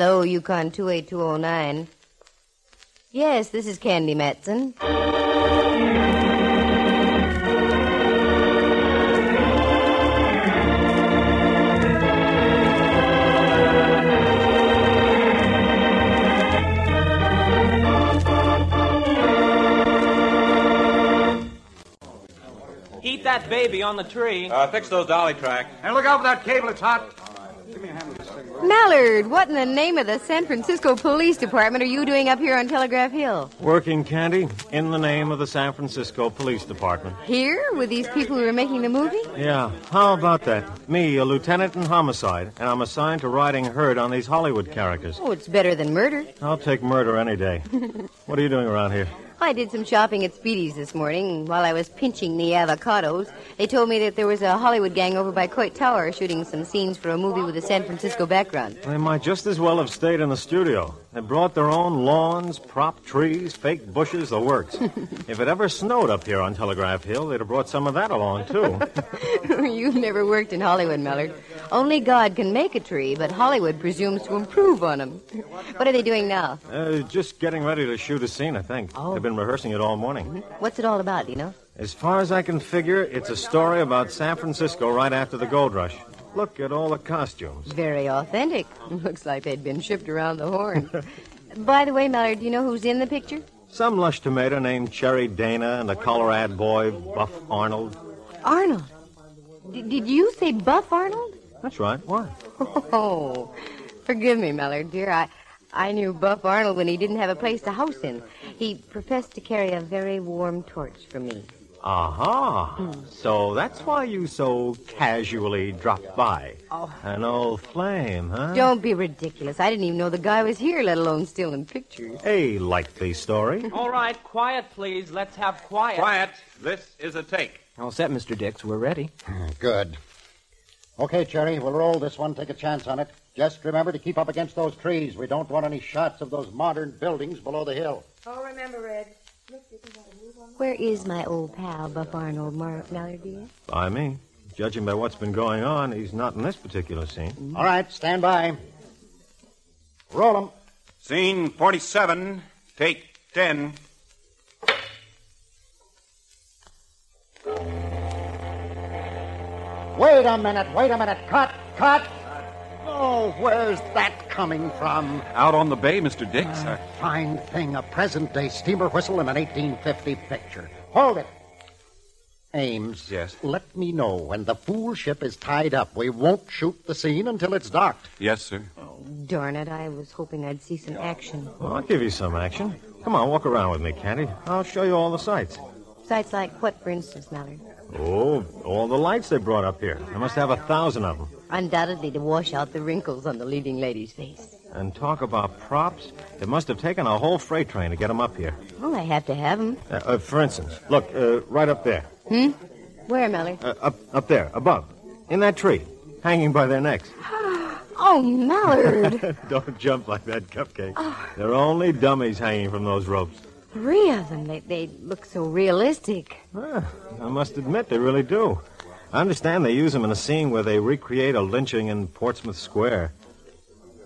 Hello, Yukon 28209. Yes, this is Candy Matson. Eat that baby on the tree. Uh, fix those dolly tracks. And look out for that cable, it's hot. Mallard, what in the name of the San Francisco Police Department are you doing up here on Telegraph Hill? Working, Candy, in the name of the San Francisco Police Department. Here, with these people who are making the movie? Yeah, how about that? Me, a lieutenant in homicide, and I'm assigned to riding herd on these Hollywood characters. Oh, it's better than murder. I'll take murder any day. what are you doing around here? I did some shopping at Speedy's this morning. While I was pinching the avocados, they told me that there was a Hollywood gang over by Coit Tower shooting some scenes for a movie with a San Francisco background. They might just as well have stayed in the studio. They brought their own lawns, prop trees, fake bushes, the works. if it ever snowed up here on Telegraph Hill, they'd have brought some of that along, too. You've never worked in Hollywood, Mallard. Only God can make a tree, but Hollywood presumes to improve on them. What are they doing now? uh, just getting ready to shoot a scene, I think. Oh. They've been rehearsing it all morning. What's it all about, do you know? As far as I can figure, it's a story about San Francisco right after the gold rush. Look at all the costumes. Very authentic. Looks like they'd been shipped around the horn. By the way, Mallard, do you know who's in the picture? Some lush tomato named Cherry Dana and a Colorado boy, Buff Arnold. Arnold. D- did you say Buff Arnold? That's right. Why? Oh, forgive me, Mallard, dear. I, I knew Buff Arnold when he didn't have a place to house in. He professed to carry a very warm torch for me. Aha. Hmm. So that's why you so casually dropped by. Oh. An old flame, huh? Don't be ridiculous. I didn't even know the guy was here, let alone stealing pictures. A likely story. All right, quiet, please. Let's have quiet. Quiet. This is a take. All set, Mr. Dix. We're ready. Good. Okay, Cherry, we'll roll this one, take a chance on it. Just remember to keep up against those trees. We don't want any shots of those modern buildings below the hill. Oh, remember, Red. Where is my old pal, Buff Arnold, Mar- Mallard, dear? By me. Judging by what's been going on, he's not in this particular scene. Mm-hmm. All right, stand by. Roll 'em. Scene 47, take 10. Wait a minute, wait a minute. Cut, cut. Oh, where's that coming from? Out on the bay, Mr. Dix. A fine thing, a present day steamer whistle in an 1850 picture. Hold it. Ames. Yes? Let me know when the fool ship is tied up. We won't shoot the scene until it's docked. yes, sir. Oh, Darn it, I was hoping I'd see some action. Well, I'll give you some action. Come on, walk around with me, Candy. I'll show you all the sights. Sights like what, for instance, Mallard? Oh, all the lights they brought up here. They must have a thousand of them. Undoubtedly to wash out the wrinkles on the leading lady's face. And talk about props. It must have taken a whole freight train to get them up here. Well, I have to have 'em. Uh, uh, for instance, look, uh, right up there. Hmm? Where, Mallard? Uh, up, up there, above. In that tree. Hanging by their necks. Oh, Mallard! Don't jump like that, Cupcake. They're only dummies hanging from those ropes. Three of them. They, they look so realistic. Ah, I must admit, they really do. I understand they use them in a scene where they recreate a lynching in Portsmouth Square.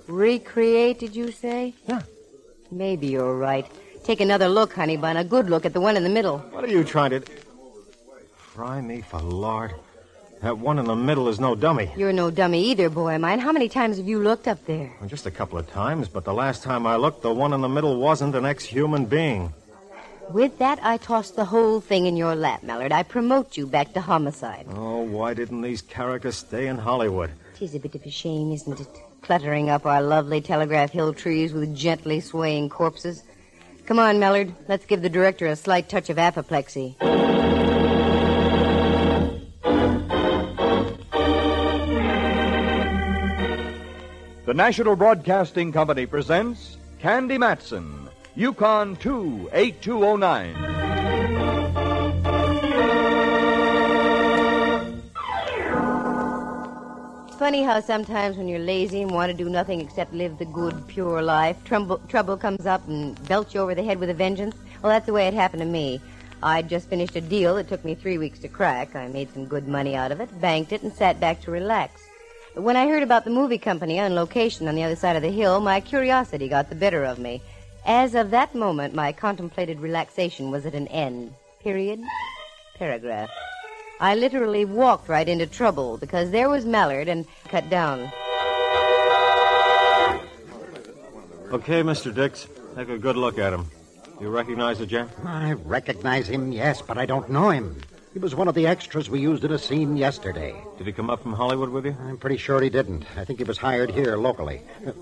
Recreate, did you say? Yeah. Maybe you're right. Take another look, honey bun. A good look at the one in the middle. What are you trying to... Fry me for lard. That one in the middle is no dummy. You're no dummy either, boy mine. How many times have you looked up there? Well, Just a couple of times, but the last time I looked, the one in the middle wasn't an ex-human being. With that, I toss the whole thing in your lap, Mallard. I promote you back to homicide. Oh, why didn't these characters stay in Hollywood? Tis a bit of a shame, isn't it? Cluttering up our lovely Telegraph Hill trees with gently swaying corpses. Come on, Mallard. Let's give the director a slight touch of apoplexy. The National Broadcasting Company presents Candy Matson, Yukon 28209. It's funny how sometimes when you're lazy and want to do nothing except live the good, pure life, trouble, trouble comes up and belts you over the head with a vengeance. Well, that's the way it happened to me. I'd just finished a deal that took me three weeks to crack. I made some good money out of it, banked it, and sat back to relax. When I heard about the movie company on location on the other side of the hill, my curiosity got the better of me. As of that moment, my contemplated relaxation was at an end. Period. Paragraph. I literally walked right into trouble because there was Mallard and cut down. Okay, Mr. Dix. Take a good look at him. You recognize the gent? I recognize him, yes, but I don't know him. He was one of the extras we used in a scene yesterday. Did he come up from Hollywood with you? I'm pretty sure he didn't. I think he was hired here locally. Uh,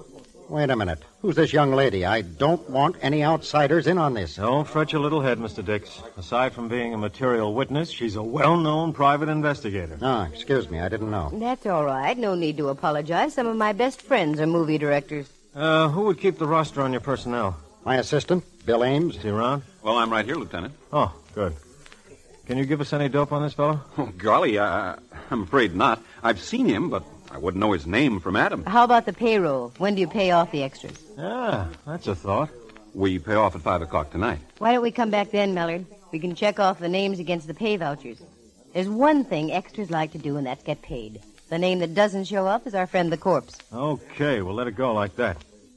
wait a minute. Who's this young lady? I don't want any outsiders in on this. Don't fret your little head, Mr. Dix. Aside from being a material witness, she's a well-known private investigator. Ah, excuse me, I didn't know. That's all right. No need to apologize. Some of my best friends are movie directors. Uh, who would keep the roster on your personnel? My assistant, Bill Ames. Is he around? Well, I'm right here, Lieutenant. Oh, good. Can you give us any dope on this fellow? Oh, golly, uh, I'm afraid not. I've seen him, but I wouldn't know his name from Adam. How about the payroll? When do you pay off the extras? Ah, that's a thought. We pay off at 5 o'clock tonight. Why don't we come back then, Mallard? We can check off the names against the pay vouchers. There's one thing extras like to do, and that's get paid. The name that doesn't show up is our friend the corpse. Okay, we'll let it go like that.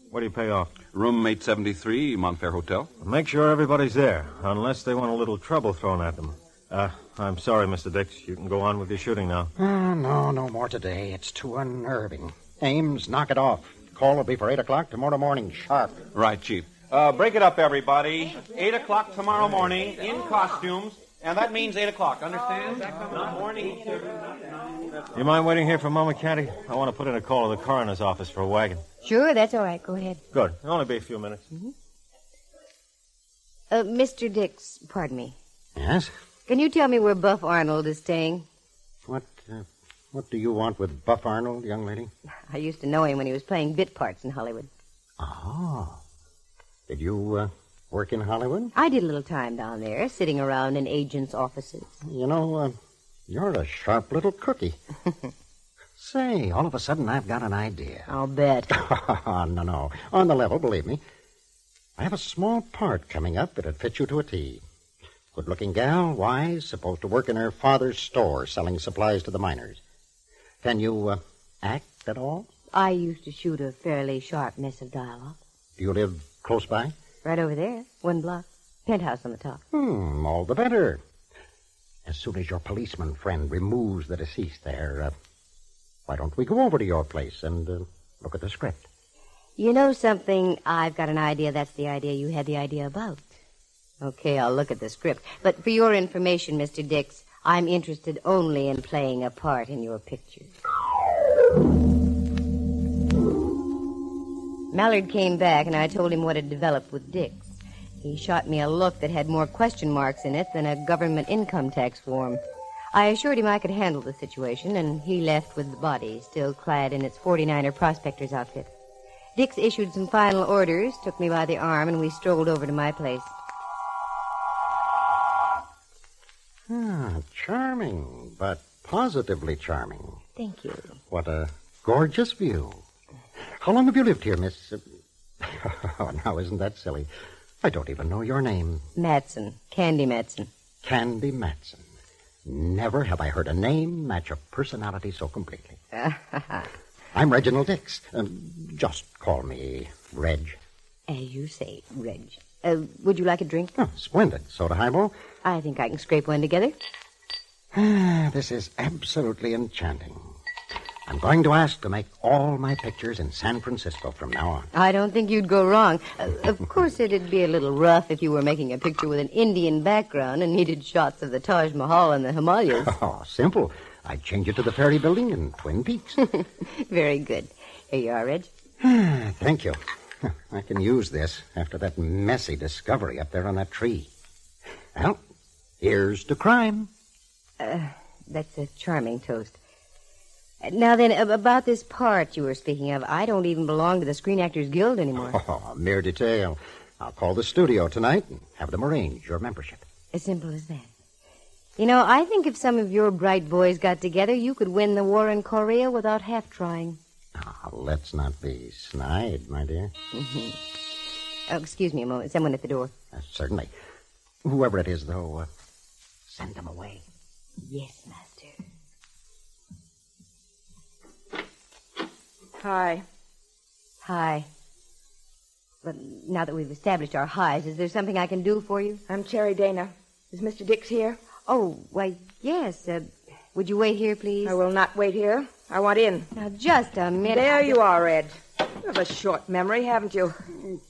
What do you pay off? Room 873, Montfair Hotel. Make sure everybody's there, unless they want a little trouble thrown at them. Uh, I'm sorry, Mr. Dix. You can go on with your shooting now. Ah, no, no more today. It's too unnerving. Ames, knock it off. Call will be for 8 o'clock tomorrow morning, sharp. Right, Chief. Uh, break it up, everybody. 8 o'clock tomorrow morning in costumes. And that means 8 o'clock, understand? Not morning. You mind waiting here for a moment, Candy? I want to put in a call to the coroner's office for a wagon. Sure, that's all right. Go ahead. Good. It'll only be a few minutes. Uh, Mr. Dix, pardon me. Yes? Can you tell me where Buff Arnold is staying? What, uh, what do you want with Buff Arnold, young lady? I used to know him when he was playing bit parts in Hollywood. Oh. Did you, uh, work in Hollywood? I did a little time down there, sitting around in agents' offices. You know, uh, you're a sharp little cookie. Say, all of a sudden I've got an idea. I'll bet. no, no. On the level, believe me. I have a small part coming up that'd fit you to a T. Good looking gal, wise, supposed to work in her father's store selling supplies to the miners. Can you uh, act at all? I used to shoot a fairly sharp mess of dialogue. Do you live close by? Right over there, one block. Penthouse on the top. Hmm, all the better. As soon as your policeman friend removes the deceased there, uh, why don't we go over to your place and uh, look at the script? You know something? I've got an idea that's the idea you had the idea about. Okay, I'll look at the script. But for your information, Mr. Dix, I'm interested only in playing a part in your picture. Mallard came back, and I told him what had developed with Dix. He shot me a look that had more question marks in it than a government income tax form. I assured him I could handle the situation, and he left with the body, still clad in its 49er prospector's outfit. Dix issued some final orders, took me by the arm, and we strolled over to my place. Ah, charming, but positively charming. Thank you. What a gorgeous view. How long have you lived here, Miss? Oh, now isn't that silly? I don't even know your name. Matson. Candy Matson. Candy Matson. Never have I heard a name match a personality so completely. I'm Reginald Dix. Um, just call me Reg. As you say, Reg. Uh, would you like a drink? Oh, splendid. Soda highball? I think I can scrape one together. Ah, this is absolutely enchanting. I'm going to ask to make all my pictures in San Francisco from now on. I don't think you'd go wrong. Uh, of course, it'd be a little rough if you were making a picture with an Indian background and needed shots of the Taj Mahal and the Himalayas. Oh, simple. I'd change it to the Ferry Building in Twin Peaks. Very good. Here you are, Reg. Thank you. I can use this after that messy discovery up there on that tree. Well, here's to crime. That's a charming toast. Uh, Now then, about this part you were speaking of, I don't even belong to the Screen Actors Guild anymore. Oh, a mere detail. I'll call the studio tonight and have them arrange your membership. As simple as that. You know, I think if some of your bright boys got together, you could win the war in Korea without half trying. Ah, let's not be snide, my dear. Oh, excuse me a moment. Someone at the door. Uh, certainly. Whoever it is, though, uh, send them away. Yes, master. Hi. Hi. But now that we've established our highs, is there something I can do for you? I'm Cherry Dana. Is Mr. Dix here? Oh, why, yes. Uh, would you wait here, please? I will not wait here. I want in. Now, just a minute. There you are, Ed. You have a short memory, haven't you?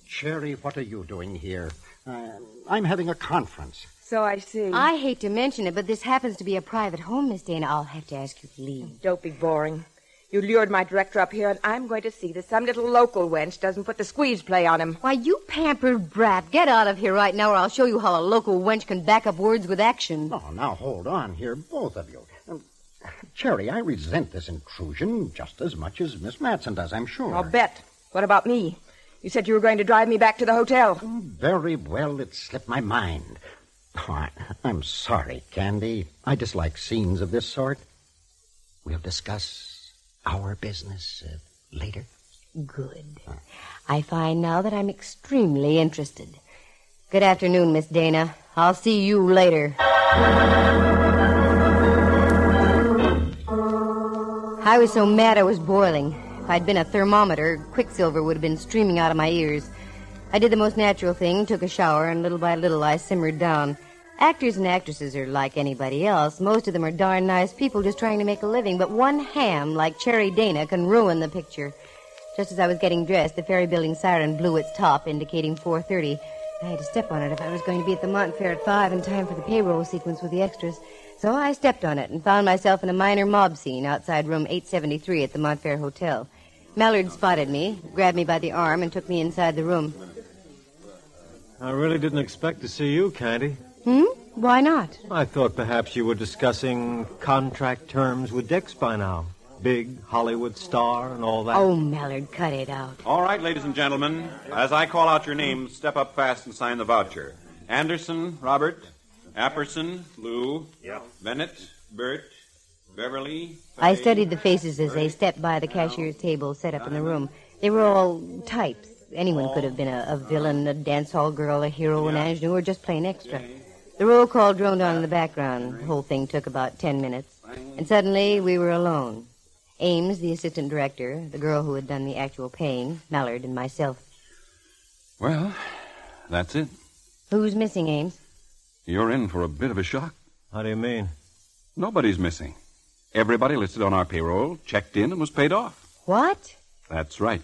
Cherry, what are you doing here? Uh, I'm having a conference. So I see. I hate to mention it, but this happens to be a private home, Miss Dana. I'll have to ask you to leave. Don't be boring. You lured my director up here, and I'm going to see that some little local wench doesn't put the squeeze play on him. Why, you pampered brat. Get out of here right now, or I'll show you how a local wench can back up words with action. Oh, now hold on here, both of you. Cherry, I resent this intrusion just as much as Miss Matson does, I'm sure. I'll bet. What about me? You said you were going to drive me back to the hotel. Very well, it slipped my mind. Oh, I, I'm sorry, Candy. I dislike scenes of this sort. We'll discuss our business uh, later. Good. I find now that I'm extremely interested. Good afternoon, Miss Dana. I'll see you later. I was so mad I was boiling. If I'd been a thermometer, quicksilver would have been streaming out of my ears. I did the most natural thing, took a shower, and little by little I simmered down. Actors and actresses are like anybody else. Most of them are darn nice people just trying to make a living, but one ham like Cherry Dana can ruin the picture. Just as I was getting dressed, the ferry building siren blew its top, indicating 4.30. I had to step on it if I was going to be at the Mont Fair at 5 in time for the payroll sequence with the extras. So I stepped on it and found myself in a minor mob scene outside room 873 at the Montfair Hotel. Mallard spotted me, grabbed me by the arm, and took me inside the room. I really didn't expect to see you, Candy. Hmm? Why not? I thought perhaps you were discussing contract terms with Dix by now. Big Hollywood star and all that. Oh, Mallard, cut it out. All right, ladies and gentlemen. As I call out your names, step up fast and sign the voucher. Anderson, Robert. Apperson, Lou. Bennett, Bert, Beverly. I studied the faces as they stepped by the cashier's table set up in the room. They were all types. Anyone could have been a, a villain, a dance hall girl, a hero, an ingenue, or just plain extra. The roll call droned on in the background. The whole thing took about ten minutes. And suddenly we were alone. Ames, the assistant director, the girl who had done the actual paying, Mallard, and myself. Well, that's it. Who's missing, Ames? You're in for a bit of a shock. How do you mean? Nobody's missing. Everybody listed on our payroll checked in and was paid off. What? That's right.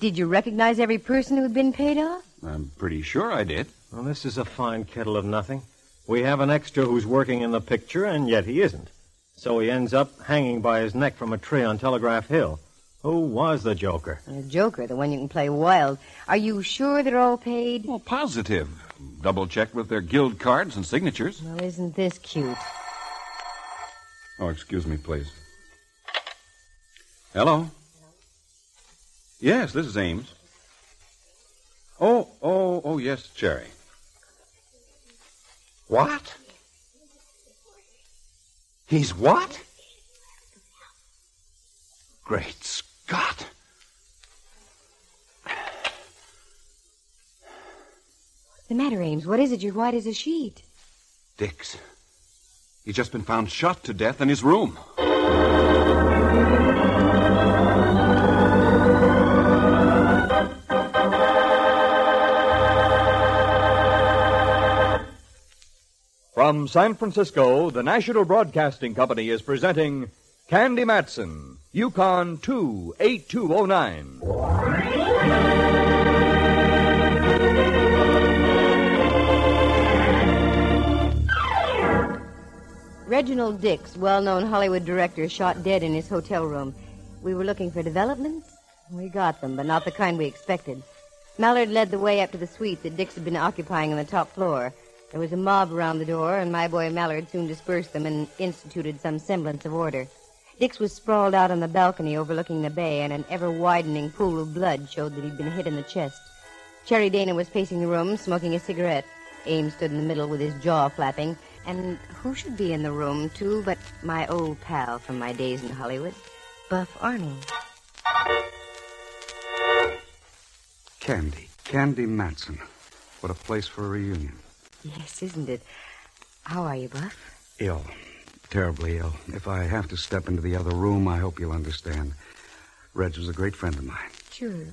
Did you recognize every person who'd been paid off? I'm pretty sure I did. Well, this is a fine kettle of nothing. We have an extra who's working in the picture, and yet he isn't. So he ends up hanging by his neck from a tree on Telegraph Hill. Who was the Joker? The Joker, the one you can play wild. Are you sure they're all paid? Well, positive. Double checked with their guild cards and signatures. Well, isn't this cute? Oh, excuse me, please. Hello? Yes, this is Ames. Oh, oh, oh, yes, Cherry. What? He's what? Great Scott. The matter, Ames? What is it? You're white as a sheet. Dix. He's just been found shot to death in his room. From San Francisco, the National Broadcasting Company is presenting Candy Matson, Yukon 28209. Reginald Dix, well known Hollywood director, shot dead in his hotel room. We were looking for developments. We got them, but not the kind we expected. Mallard led the way up to the suite that Dix had been occupying on the top floor. There was a mob around the door, and my boy Mallard soon dispersed them and instituted some semblance of order. Dix was sprawled out on the balcony overlooking the bay, and an ever widening pool of blood showed that he'd been hit in the chest. Cherry Dana was pacing the room, smoking a cigarette. Ames stood in the middle with his jaw flapping. And who should be in the room, too, but my old pal from my days in Hollywood, Buff Arnold. Candy. Candy Matson. What a place for a reunion. Yes, isn't it? How are you, Buff? Ill. Terribly ill. If I have to step into the other room, I hope you'll understand. Reg was a great friend of mine. Sure.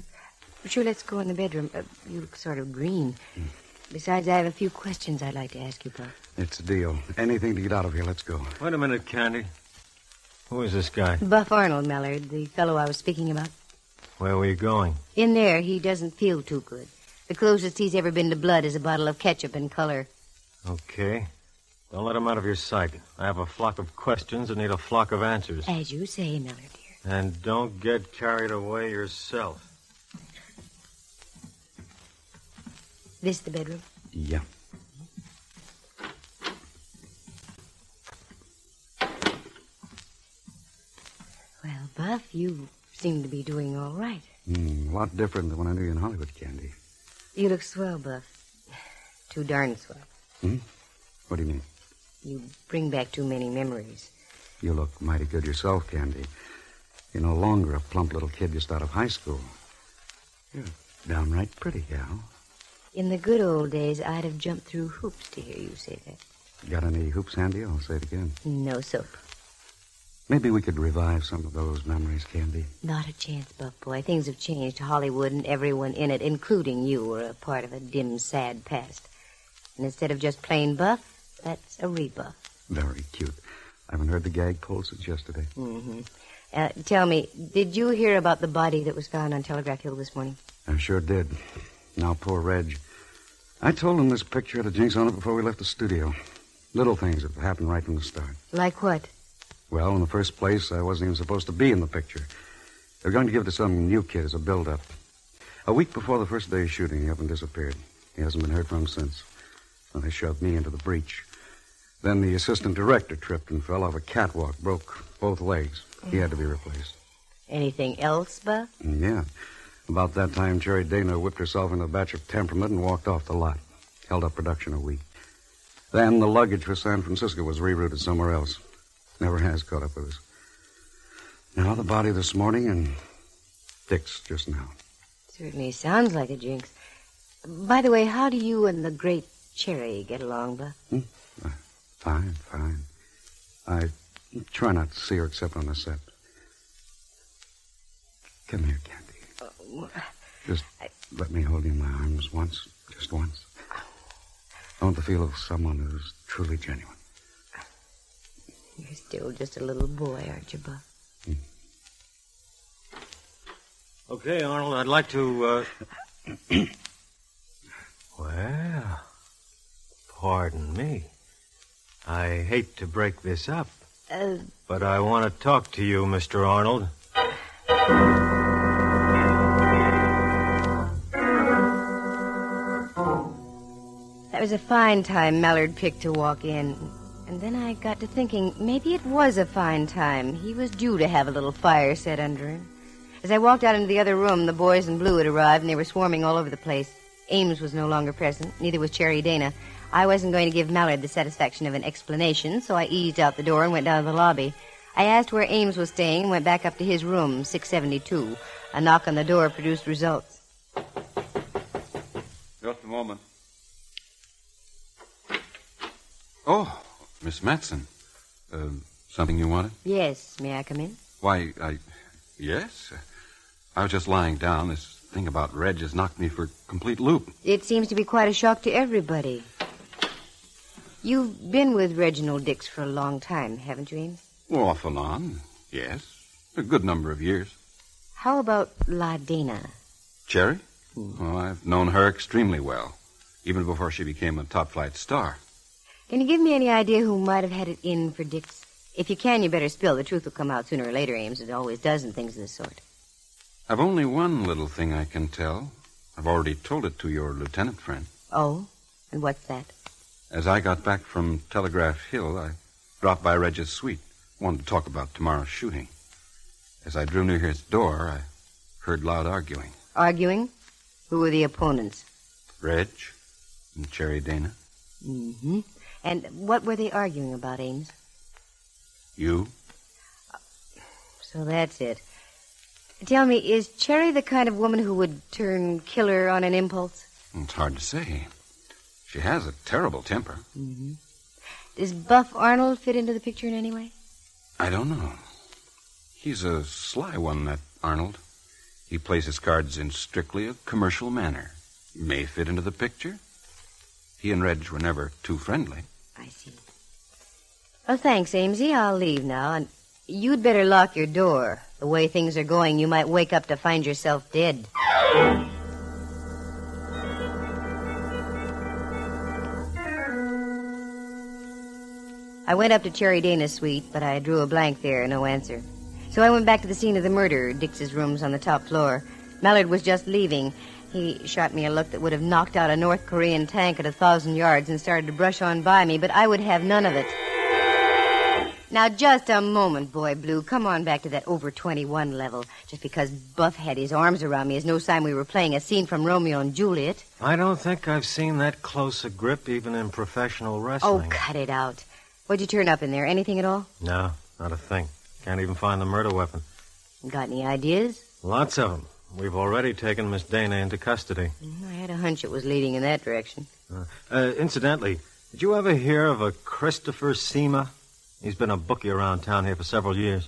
Sure, let's go in the bedroom. Uh, you look sort of green. Besides, I have a few questions I'd like to ask you, Buff. It's a deal. Anything to get out of here. Let's go. Wait a minute, Candy. Who is this guy? Buff Arnold, Mallard, the fellow I was speaking about. Where were you going? In there, he doesn't feel too good. The closest he's ever been to blood is a bottle of ketchup in color. Okay. Don't let him out of your sight. I have a flock of questions and need a flock of answers. As you say, Mallard, dear. And don't get carried away yourself. This is the bedroom? Yeah. Well, Buff, you seem to be doing all right. Hmm, a lot different than when I knew you in Hollywood, Candy. You look swell, Buff. Too darn swell. Hmm? What do you mean? You bring back too many memories. You look mighty good yourself, Candy. You're no longer a plump little kid just out of high school. You're downright pretty, gal. In the good old days, I'd have jumped through hoops to hear you say that. Got any hoops handy? I'll say it again. No soap. Maybe we could revive some of those memories, Candy. Not a chance, Buff Boy. Things have changed. Hollywood and everyone in it, including you, are a part of a dim, sad past. And instead of just plain Buff, that's a rebuff. Very cute. I haven't heard the gag pulled since yesterday. Mm-hmm. Uh, tell me, did you hear about the body that was found on Telegraph Hill this morning? I sure did. Now, poor Reg. I told him this picture had a jinx on it before we left the studio. Little things that happened right from the start. Like what? Well, in the first place, I wasn't even supposed to be in the picture. They were going to give it to some new kid as a build-up. A week before the first day of shooting, he up and disappeared. He hasn't been heard from since. Well, they shoved me into the breach. Then the assistant director tripped and fell off a catwalk, broke both legs. He had to be replaced. Anything else, Buff? Mm, Yeah. About that time, Cherry Dana whipped herself into a batch of temperament and walked off the lot. Held up production a week. Then the luggage for San Francisco was rerouted somewhere else. Never has caught up with us. Now the body this morning and Dix just now. Certainly sounds like a jinx. By the way, how do you and the great Cherry get along, Buff? Hmm? Uh, fine, fine. I try not to see her except on the set. Come here, Candy. Just let me hold you in my arms once, just once. I want the feel of someone who's truly genuine. You're still just a little boy, aren't you, Buff? Okay, Arnold, I'd like to, uh... well, pardon me. I hate to break this up, Uh, but I want to talk to you, Mr. Arnold. Was a fine time Mallard picked to walk in. And then I got to thinking maybe it was a fine time. He was due to have a little fire set under him. As I walked out into the other room, the boys in blue had arrived and they were swarming all over the place. Ames was no longer present, neither was Cherry Dana. I wasn't going to give Mallard the satisfaction of an explanation, so I eased out the door and went down to the lobby. I asked where Ames was staying and went back up to his room, 672. A knock on the door produced results. Just a moment. Oh, Miss Matson. Uh, something you wanted? Yes, may I come in? Why, I. Yes. I was just lying down. This thing about Reg has knocked me for a complete loop. It seems to be quite a shock to everybody. You've been with Reginald Dix for a long time, haven't you, Ames? Well, off and on. Yes. A good number of years. How about La Dana? Cherry? Oh, I've known her extremely well, even before she became a top flight star. Can you give me any idea who might have had it in for Dix? If you can, you better spill. The truth will come out sooner or later, Ames. It always does in things of this sort. I've only one little thing I can tell. I've already told it to your lieutenant friend. Oh? And what's that? As I got back from Telegraph Hill, I dropped by Reg's suite. Wanted to talk about tomorrow's shooting. As I drew near his door, I heard loud arguing. Arguing? Who were the opponents? Reg and Cherry Dana. Mm-hmm. And what were they arguing about, Ames? You? So that's it. Tell me, is Cherry the kind of woman who would turn killer on an impulse? It's hard to say. She has a terrible temper. Mm-hmm. Does Buff Arnold fit into the picture in any way? I don't know. He's a sly one, that Arnold. He plays his cards in strictly a commercial manner. May fit into the picture. He and Reg were never too friendly. I see. Well, thanks, Amesy. I'll leave now, and you'd better lock your door. The way things are going, you might wake up to find yourself dead. I went up to Cherry Dana's suite, but I drew a blank there, no answer. So I went back to the scene of the murder, Dix's rooms on the top floor. Mallard was just leaving. He shot me a look that would have knocked out a North Korean tank at a thousand yards and started to brush on by me, but I would have none of it. Now, just a moment, Boy Blue. Come on back to that over 21 level. Just because Buff had his arms around me is no sign we were playing a scene from Romeo and Juliet. I don't think I've seen that close a grip even in professional oh, wrestling. Oh, cut it out. What'd you turn up in there? Anything at all? No, not a thing. Can't even find the murder weapon. Got any ideas? Lots of them. We've already taken Miss Dana into custody. I had a hunch it was leading in that direction. Uh, uh, incidentally, did you ever hear of a Christopher Seema? He's been a bookie around town here for several years.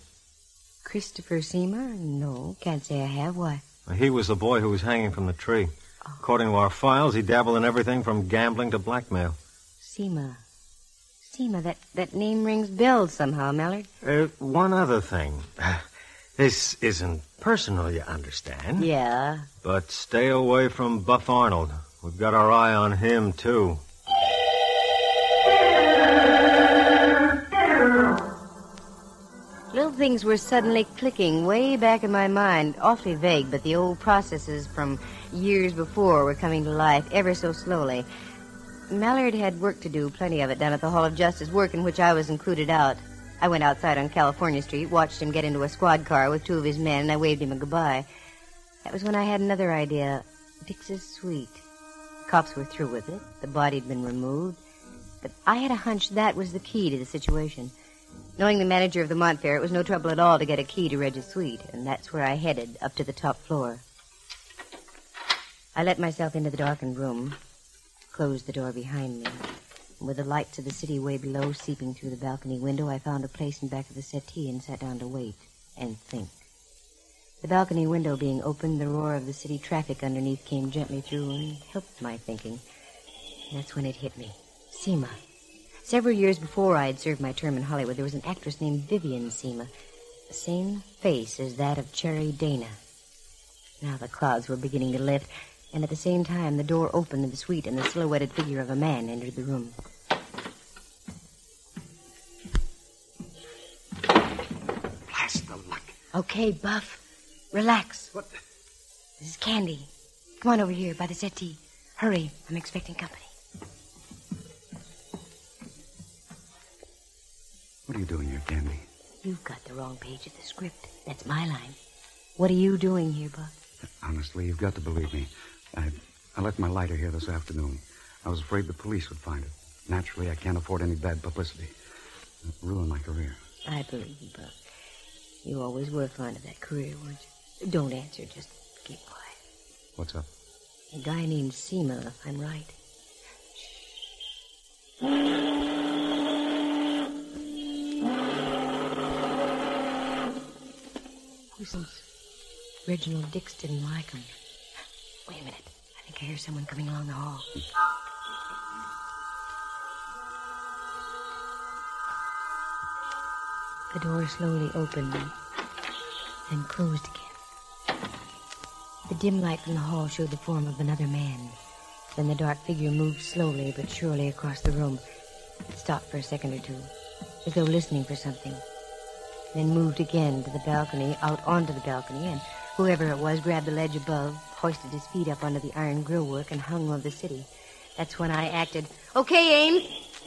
Christopher Seema? No, can't say I have. Why? Uh, He was the boy who was hanging from the tree. According to our files, he dabbled in everything from gambling to blackmail. Seema. Seema, that, that name rings bells somehow, Mallard. Uh, one other thing. This isn't personal, you understand? Yeah. But stay away from Buff Arnold. We've got our eye on him, too. Little things were suddenly clicking way back in my mind, awfully vague, but the old processes from years before were coming to life ever so slowly. Mallard had work to do, plenty of it, down at the Hall of Justice, work in which I was included out. I went outside on California Street, watched him get into a squad car with two of his men, and I waved him a goodbye. That was when I had another idea. Dix's suite. Cops were through with it. The body'd been removed. But I had a hunch that was the key to the situation. Knowing the manager of the Montfair, it was no trouble at all to get a key to Reg's suite, and that's where I headed, up to the top floor. I let myself into the darkened room, closed the door behind me, with the lights of the city way below seeping through the balcony window, I found a place in back of the settee and sat down to wait and think. The balcony window being opened, the roar of the city traffic underneath came gently through and helped my thinking. That's when it hit me. Seema. Several years before I had served my term in Hollywood, there was an actress named Vivian Seema. The same face as that of Cherry Dana. Now the clouds were beginning to lift, and at the same time the door opened in the suite and the silhouetted figure of a man entered the room. Okay, Buff. Relax. What? This is Candy. Come on over here by the settee. Hurry. I'm expecting company. What are you doing here, Candy? You've got the wrong page of the script. That's my line. What are you doing here, Buff? Honestly, you've got to believe me. I, I left my lighter here this afternoon. I was afraid the police would find it. Naturally, I can't afford any bad publicity. It'd ruin my career. I believe you, Buff. You always were fond of that career, weren't you? Don't answer. Just keep quiet. What's up? A guy named Seema, if I'm right. Nuisance. Reginald Dix didn't like him. Wait a minute. I think I hear someone coming along the hall. The door slowly opened and closed again. The dim light from the hall showed the form of another man. Then the dark figure moved slowly but surely across the room. It stopped for a second or two, as though listening for something. Then moved again to the balcony, out onto the balcony, and whoever it was grabbed the ledge above, hoisted his feet up onto the iron grillwork, and hung over the city. That's when I acted. Okay, Ames.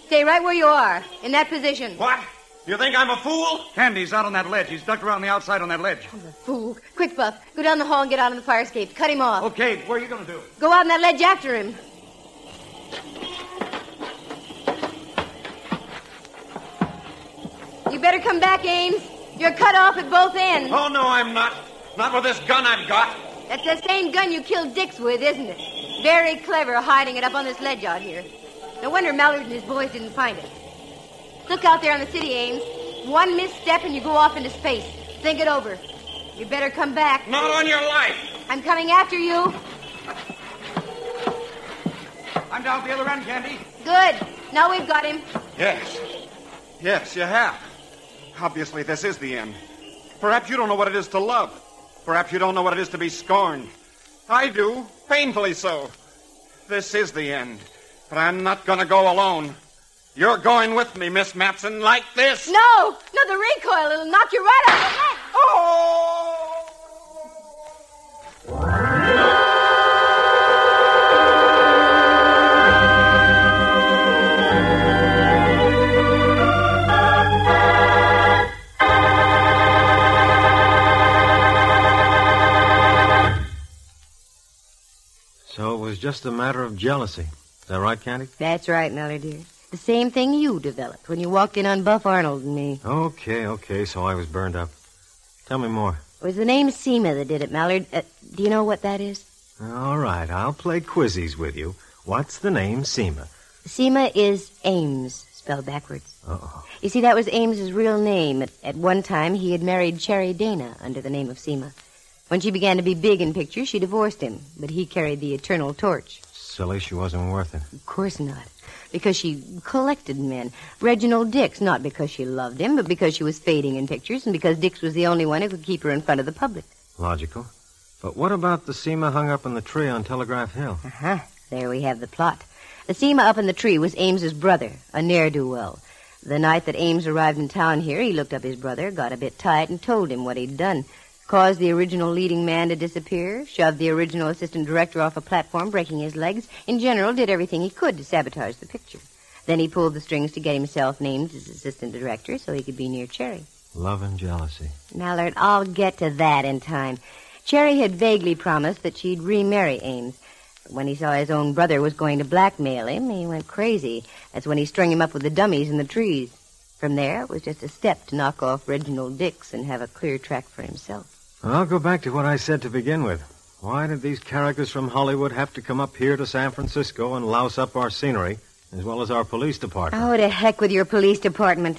Stay right where you are, in that position. What? You think I'm a fool? Candy's out on that ledge. He's ducked around the outside on that ledge. He's a fool. Quick, Buff. Go down the hall and get out on the fire escape. Cut him off. Okay, what are you going to do? Go out on that ledge after him. You better come back, Ames. You're cut off at both ends. Oh, no, I'm not. Not with this gun I've got. That's the same gun you killed Dix with, isn't it? Very clever hiding it up on this ledge out here. No wonder Mallard and his boys didn't find it. Look out there on the city, Ames. One misstep and you go off into space. Think it over. You better come back. Not on your life. I'm coming after you. I'm down at the other end, Candy. Good. Now we've got him. Yes. Yes, you have. Obviously, this is the end. Perhaps you don't know what it is to love. Perhaps you don't know what it is to be scorned. I do, painfully so. This is the end. But I'm not going to go alone. You're going with me, Miss Matson, like this. No! No, the recoil. It'll knock you right off the ledge. Oh! So it was just a matter of jealousy. Is that right, Candy? That's right, Mallard, dear. The same thing you developed when you walked in on Buff Arnold and me. Okay, okay, so I was burned up. Tell me more. It was the name Seema that did it, Mallard. Uh, do you know what that is? All right, I'll play quizzies with you. What's the name Seema? Seema is Ames, spelled backwards. Uh-oh. You see, that was Ames's real name. At, at one time, he had married Cherry Dana under the name of Seema. When she began to be big in pictures, she divorced him, but he carried the eternal torch. Silly, she wasn't worth it. Of course not. Because she collected men. Reginald Dix, not because she loved him, but because she was fading in pictures, and because Dix was the only one who could keep her in front of the public. Logical. But what about the Seema hung up in the tree on Telegraph Hill? Uh-huh. There we have the plot. The Seema up in the tree was Ames's brother, a ne'er-do-well. The night that Ames arrived in town here, he looked up his brother, got a bit tight, and told him what he'd done. Caused the original leading man to disappear, shoved the original assistant director off a platform, breaking his legs. In general, did everything he could to sabotage the picture. Then he pulled the strings to get himself named as assistant director so he could be near Cherry. Love and jealousy. Mallard, I'll get to that in time. Cherry had vaguely promised that she'd remarry Ames. But when he saw his own brother was going to blackmail him, he went crazy. That's when he strung him up with the dummies in the trees. From there, it was just a step to knock off Reginald Dix and have a clear track for himself. I'll go back to what I said to begin with. Why did these characters from Hollywood have to come up here to San Francisco and louse up our scenery, as well as our police department? Oh, to heck with your police department.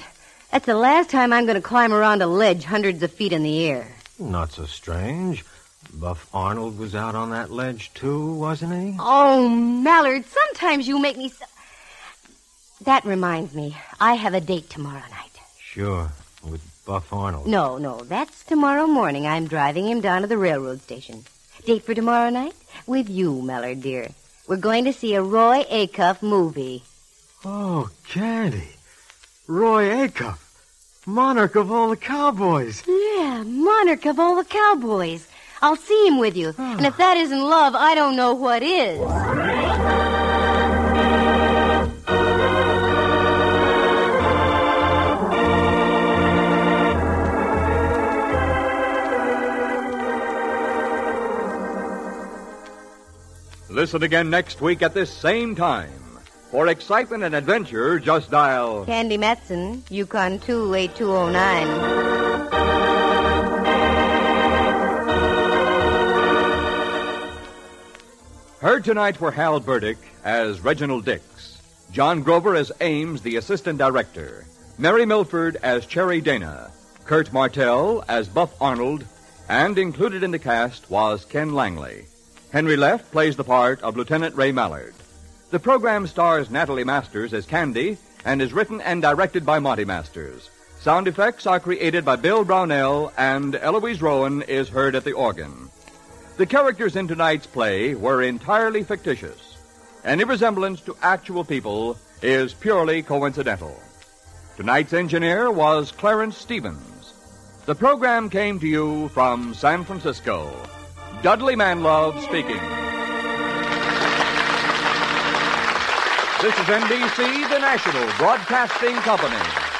That's the last time I'm going to climb around a ledge hundreds of feet in the air. Not so strange. Buff Arnold was out on that ledge, too, wasn't he? Oh, Mallard, sometimes you make me so... That reminds me, I have a date tomorrow night. Sure, with Buff Arnold. No, no, that's tomorrow morning. I'm driving him down to the railroad station. Date for tomorrow night? With you, Mallard, dear. We're going to see a Roy Acuff movie. Oh, Candy. Roy Acuff. Monarch of all the cowboys. Yeah, monarch of all the cowboys. I'll see him with you. Ah. And if that isn't love, I don't know what is. Listen again next week at this same time. For excitement and adventure, just dial. Candy Matson, Yukon 28209. Heard tonight were Hal Burdick as Reginald Dix, John Grover as Ames, the assistant director, Mary Milford as Cherry Dana, Kurt Martell as Buff Arnold, and included in the cast was Ken Langley. Henry Leff plays the part of Lieutenant Ray Mallard. The program stars Natalie Masters as Candy and is written and directed by Monty Masters. Sound effects are created by Bill Brownell, and Eloise Rowan is heard at the organ. The characters in tonight's play were entirely fictitious. Any resemblance to actual people is purely coincidental. Tonight's engineer was Clarence Stevens. The program came to you from San Francisco. Dudley Manlove speaking. This is NBC, the national broadcasting company.